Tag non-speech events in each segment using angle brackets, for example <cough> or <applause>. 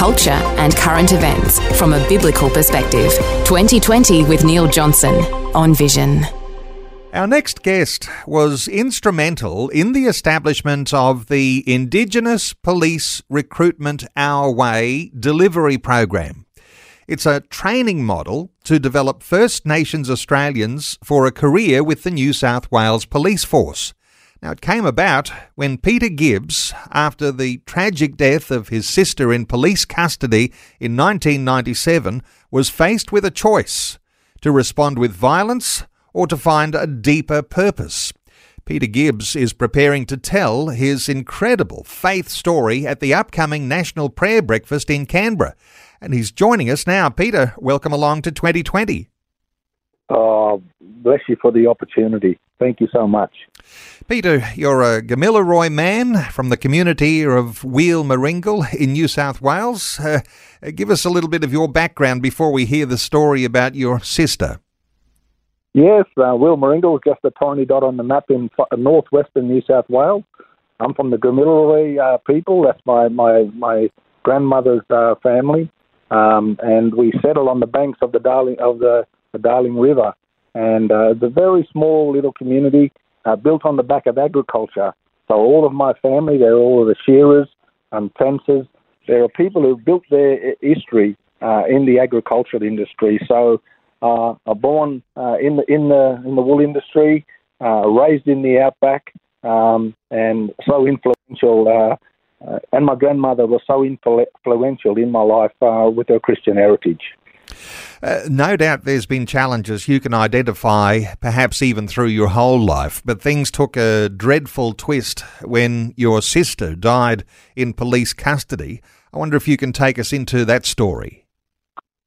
culture, and current events from a biblical perspective. 2020 with Neil Johnson on Vision. Our next guest was instrumental in the establishment of the Indigenous Police Recruitment Our Way delivery program. It's a training model to develop First Nations Australians for a career with the New South Wales Police Force. Now, it came about when Peter Gibbs, after the tragic death of his sister in police custody in 1997, was faced with a choice to respond with violence or to find a deeper purpose. Peter Gibbs is preparing to tell his incredible faith story at the upcoming National Prayer Breakfast in Canberra. And he's joining us now. Peter, welcome along to 2020. Oh, uh, bless you for the opportunity. Thank you so much. Peter, you're a Gamilaroi man from the community of Weilmoringle in New South Wales. Uh, give us a little bit of your background before we hear the story about your sister. Yes, uh, Weilmoringle is just a tiny dot on the map in northwestern New South Wales. I'm from the Gamilaroi uh, people. That's my, my, my grandmother's uh, family. Um, and we settled on the banks of the Darling, of the, the Darling River. And uh, it's a very small little community uh, built on the back of agriculture. So all of my family, they're all of the shearers and fencers. There are people who built their history uh, in the agricultural industry. So uh, are born uh, in the in the in the wool industry, uh, raised in the outback, um, and so influential. Uh, uh, and my grandmother was so influential in my life uh, with her Christian heritage. Uh, no doubt there's been challenges you can identify, perhaps even through your whole life, but things took a dreadful twist when your sister died in police custody. I wonder if you can take us into that story.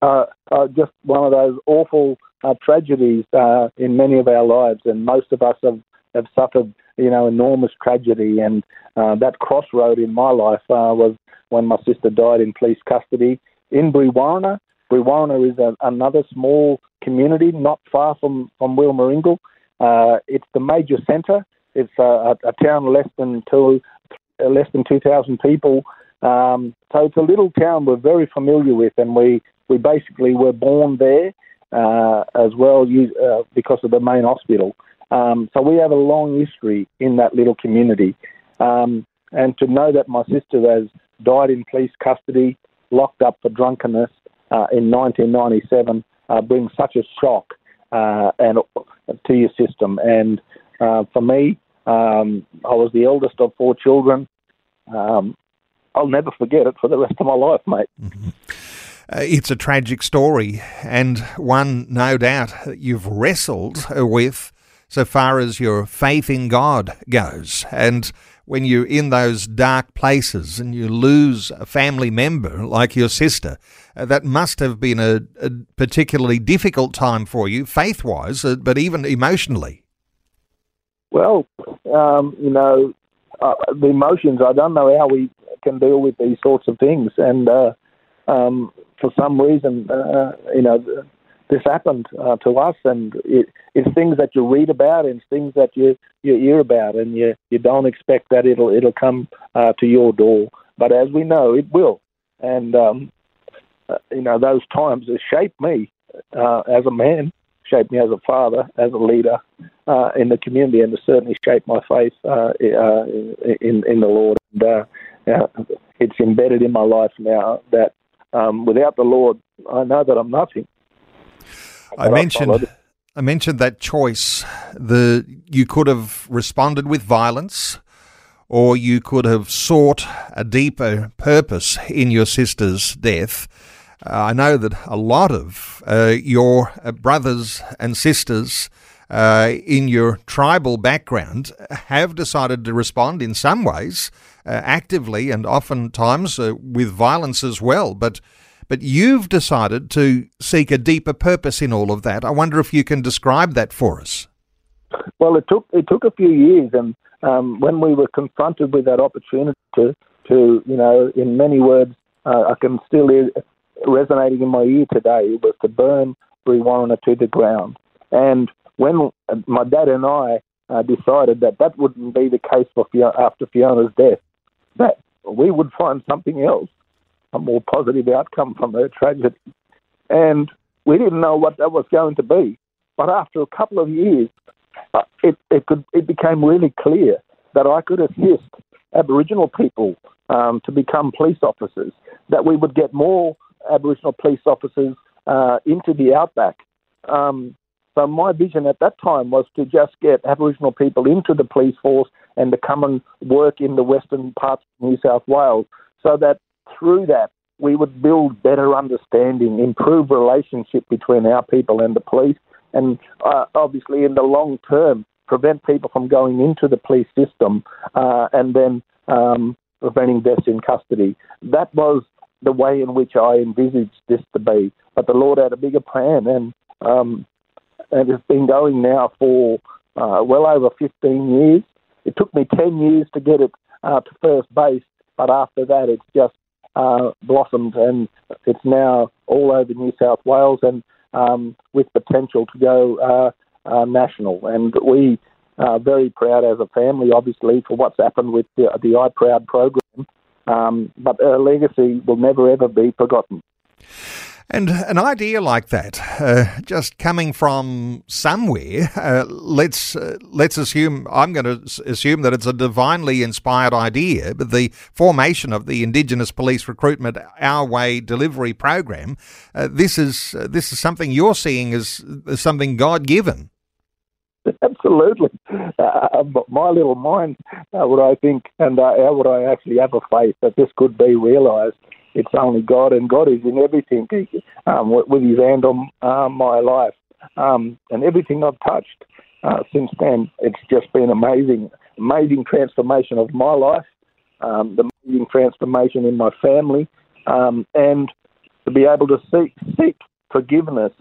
Uh, uh, just one of those awful uh, tragedies uh, in many of our lives, and most of us have, have suffered, you know, enormous tragedy. And uh, that crossroad in my life was when my sister died in police custody in Brewarrina. Brewarrina is a, another small community not far from, from Weilmoringle. Uh, it's the major centre. It's a, a, town less than two, less than 2,000 people. Um, so it's a little town we're very familiar with, and we, we basically were born there uh, as well uh, because of the main hospital. Um, so we have a long history in that little community. Um, and to know that my sister has died in police custody, locked up for drunkenness, in 1997 uh, brings such a shock uh, and to your system. And uh, for me, um, I was the eldest of four children. Um, I'll never forget it for the rest of my life, mate. Mm-hmm. Uh, it's a tragic story, and one, no doubt, you've wrestled with so far as your faith in God goes. And when you're in those dark places and you lose a family member like your sister, uh, that must have been a, a, particularly difficult time for you, faith wise, uh, but even emotionally. Well, um, you know, uh, the emotions, I don't know how we can deal with these sorts of things. And uh, um, for some reason, you know, this happened to us, and it, it's things that you read about, and things that you you hear about, and you you don't expect that it'll it'll come to your door, but as we know, it will, and um, uh, you know those times have shaped me uh, as a man, shaped me as a father, as a leader uh, in the community, and has certainly shaped my faith uh, uh, in in the Lord. And uh, it's embedded in my life now that um, without the Lord, I know that I'm nothing. I mentioned I mentioned that choice. The you could have responded with violence, or you could have sought a deeper purpose in your sister's death. Uh, I know that a lot of uh, your uh, brothers and sisters uh, in your tribal background have decided to respond in some ways uh, actively and oftentimes uh, with violence as well. But but you've decided to seek a deeper purpose in all of that. I wonder if you can describe that for us. Well, it took it took a few years, and um, when we were confronted with that opportunity to, to you know, in many words, uh, I can still hear resonating in my ear today was to burn Brewarrina to the ground. And when my dad and I uh, decided that that wouldn't be the case for Fiona, after Fiona's death, that we would find something else, a more positive outcome from her tragedy. And we didn't know what that was going to be. But after a couple of years, it, it, could, it became really clear that I could assist Aboriginal people um, to become police officers, that we would get more Aboriginal police officers uh, into the outback. Um, so my vision at that time was to just get Aboriginal people into the police force and to come and work in the western parts of New South Wales, so that through that we would build better understanding, improve relationship between our people and the police, and uh, obviously in the long term prevent people from going into the police system uh, and then um, preventing deaths in custody. That was the way in which I envisaged this to be. But the Lord had a bigger plan, and um, and it's been going now for uh, well over 15 years. It took me 10 years to get it uh, to first base, but after that, it's just uh, blossomed, and it's now all over New South Wales, and um, with potential to go uh, uh, national. And we are very proud as a family, obviously, for what's happened with the, the IPROWD program um, but her legacy will never ever be forgotten. And an idea like that, uh, just coming from somewhere, uh, let's uh, let's assume I'm going to assume that it's a divinely inspired idea. But the formation of the Indigenous Police Recruitment Our Way delivery program, uh, this is uh, this is something you're seeing as, as something God given. Absolutely. Uh, but my little mind, would I think, and how would I actually have a faith that this could be realised? It's only God, and God is in everything um, with His hand on uh, my life. Um, and everything I've touched uh, since then, it's just been amazing, amazing transformation of my life, um, the amazing transformation in my family, um, and to be able to seek, seek forgiveness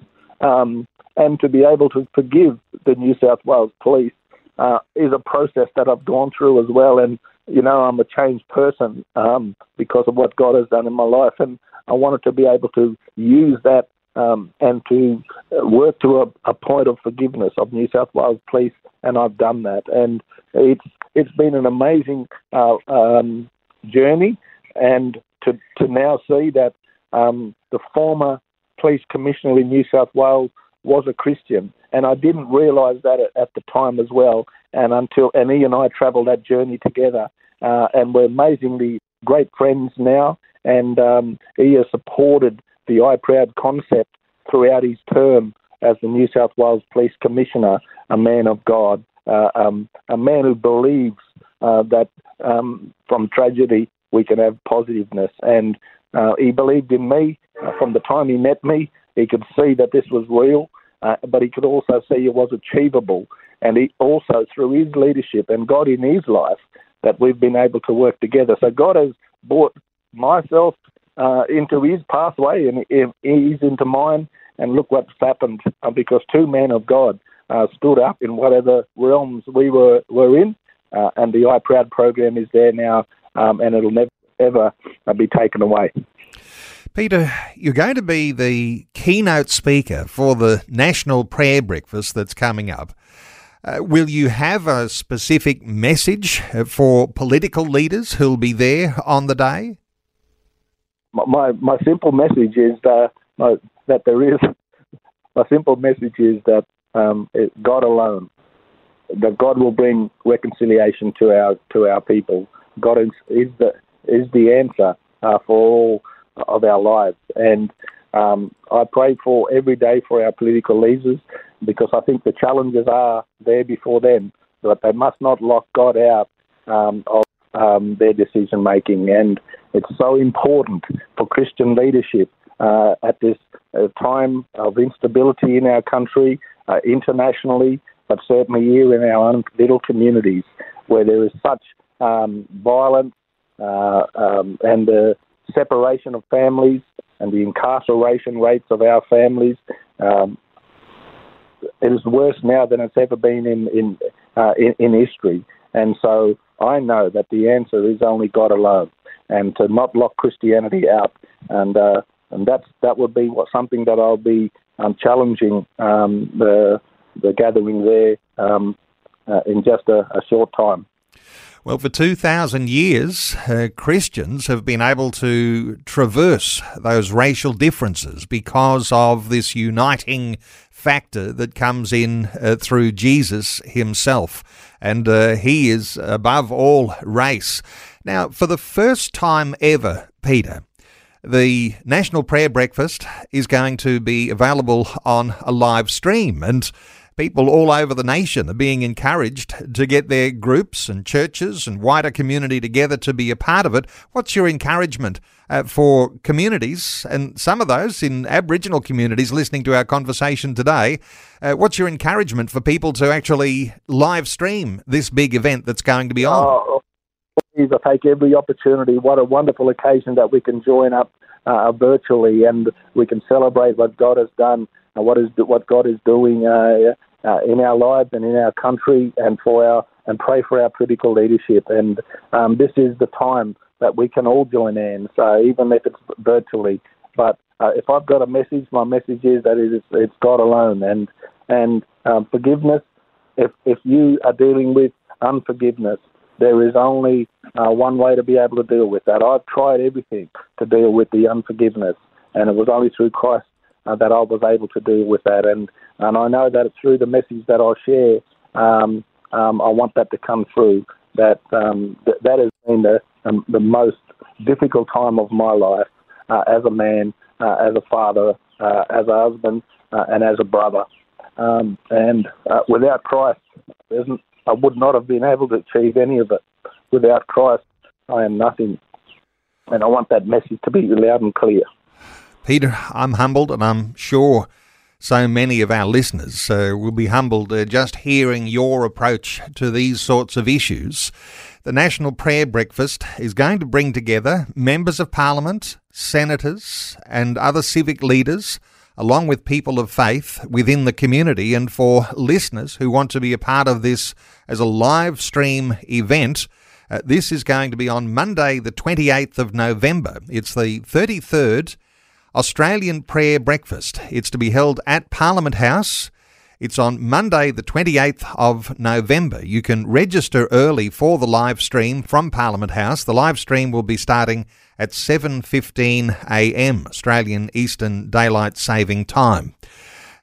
um, and to be able to forgive the New South Wales Police uh, is a process that I've gone through as well. And, you know, I'm a changed person um, because of what God has done in my life. And I wanted to be able to use that um, and to work to a, a, point of forgiveness of New South Wales Police. And I've done that. And it's, it's been an amazing uh, um, journey. And to, to now see that um, the former police commissioner in New South Wales was a Christian, and I didn't realise that at, at, the time as well. And until and he and I travelled that journey together, uh, and we're amazingly great friends now. And um, he has supported the IPROWD concept throughout his term as the New South Wales Police Commissioner, a man of God, uh, um, a man who believes uh, that um, from tragedy we can have positiveness. And uh, he believed in me uh, from the time he met me. He could see that this was real, uh, but he could also see it was achievable. And he also, through his leadership and God in his life, that we've been able to work together. So God has brought myself uh, into his pathway and he's into mine. And look what's happened uh, because two men of God uh, stood up in whatever realms we were, were in. Uh, and the IPROWD program is there now, um, and it'll never ever uh, be taken away. Peter, you're going to be the keynote speaker for the National Prayer Breakfast that's coming up. Uh, will you have a specific message uh, for political leaders who'll be there on the day? My my simple message is that that there is <laughs> my simple message is that um, God alone, that God will bring reconciliation to our to our people. God is, is the is the answer uh, for all of our lives. And um, I pray for every day for our political leaders because I think the challenges are there before them, but they must not lock God out um, of um, their decision making. And it's so important for Christian leadership uh, at this uh, time of instability in our country, uh, internationally, but certainly here in our own little communities where there is such um, violence uh, um, and the separation of families and the incarceration rates of our families. Um, it is worse now than it's ever been in in, uh, in, in history, and so I know that the answer is only God alone, and to not lock Christianity out, and uh, and that's that would be what something that I'll be um, challenging um, the the gathering there um, uh, in just a, a short time. Well, for 2,000 years, uh, Christians have been able to traverse those racial differences because of this uniting factor that comes in uh, through Jesus himself. And uh, he is above all race. Now, for the first time ever, Peter, the National Prayer Breakfast is going to be available on a live stream. And people all over the nation are being encouraged to get their groups and churches and wider community together to be a part of it. What's your encouragement uh, for communities, and some of those in Aboriginal communities listening to our conversation today? Uh, what's your encouragement for people to actually live stream this big event that's going to be on? Oh, please, I take every opportunity. What a wonderful occasion that we can join up uh, virtually and we can celebrate what God has done what is what God is doing uh, uh, in our lives and in our country, and for our and pray for our political leadership. And um, this is the time that we can all join in. So even if it's virtually, but uh, if I've got a message, my message is that it is it's God alone and and um, forgiveness. If if you are dealing with unforgiveness, there is only uh, one way to be able to deal with that. I've tried everything to deal with the unforgiveness, and it was only through Christ uh, that I was able to deal with that. And, and I know that through the message that I share, um, um, I want that to come through. That um, th- that has been the, um, the most difficult time of my life uh, as a man, uh, as a father, uh, as a husband, uh, and as a brother. Um, and uh, without Christ, I would not have been able to achieve any of it. Without Christ, I am nothing. And I want that message to be loud and clear. Peter, I'm humbled, and I'm sure so many of our listeners uh, will be humbled uh, just hearing your approach to these sorts of issues. The National Prayer Breakfast is going to bring together members of Parliament, senators, and other civic leaders, along with people of faith within the community. And for listeners who want to be a part of this as a live stream event, uh, this is going to be on Monday, the 28th of November. It's the 33rd Australian Prayer Breakfast. It's to be held at Parliament House. It's on Monday, the 28th of November. You can register early for the live stream from Parliament House. The live stream will be starting at 7:15 a.m. Australian Eastern Daylight Saving Time.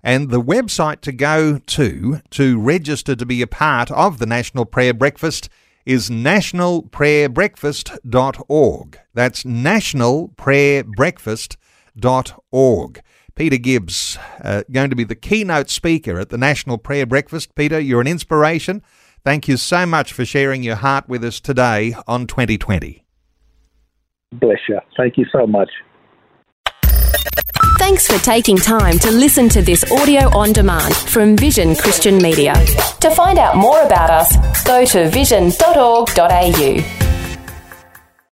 And the website to go to to register to be a part of the National Prayer Breakfast is nationalprayerbreakfast.org. That's nationalprayerbreakfast.org prayerbreakfast.org. Peter Gibbs, uh, going to be the keynote speaker at the National Prayer Breakfast. Peter, you're an inspiration. Thank you so much for sharing your heart with us today on 2020. Bless you. Thank you so much. Thanks for taking time to listen to this audio on demand from Vision Christian Media. To find out more about us, go to vision.org.au.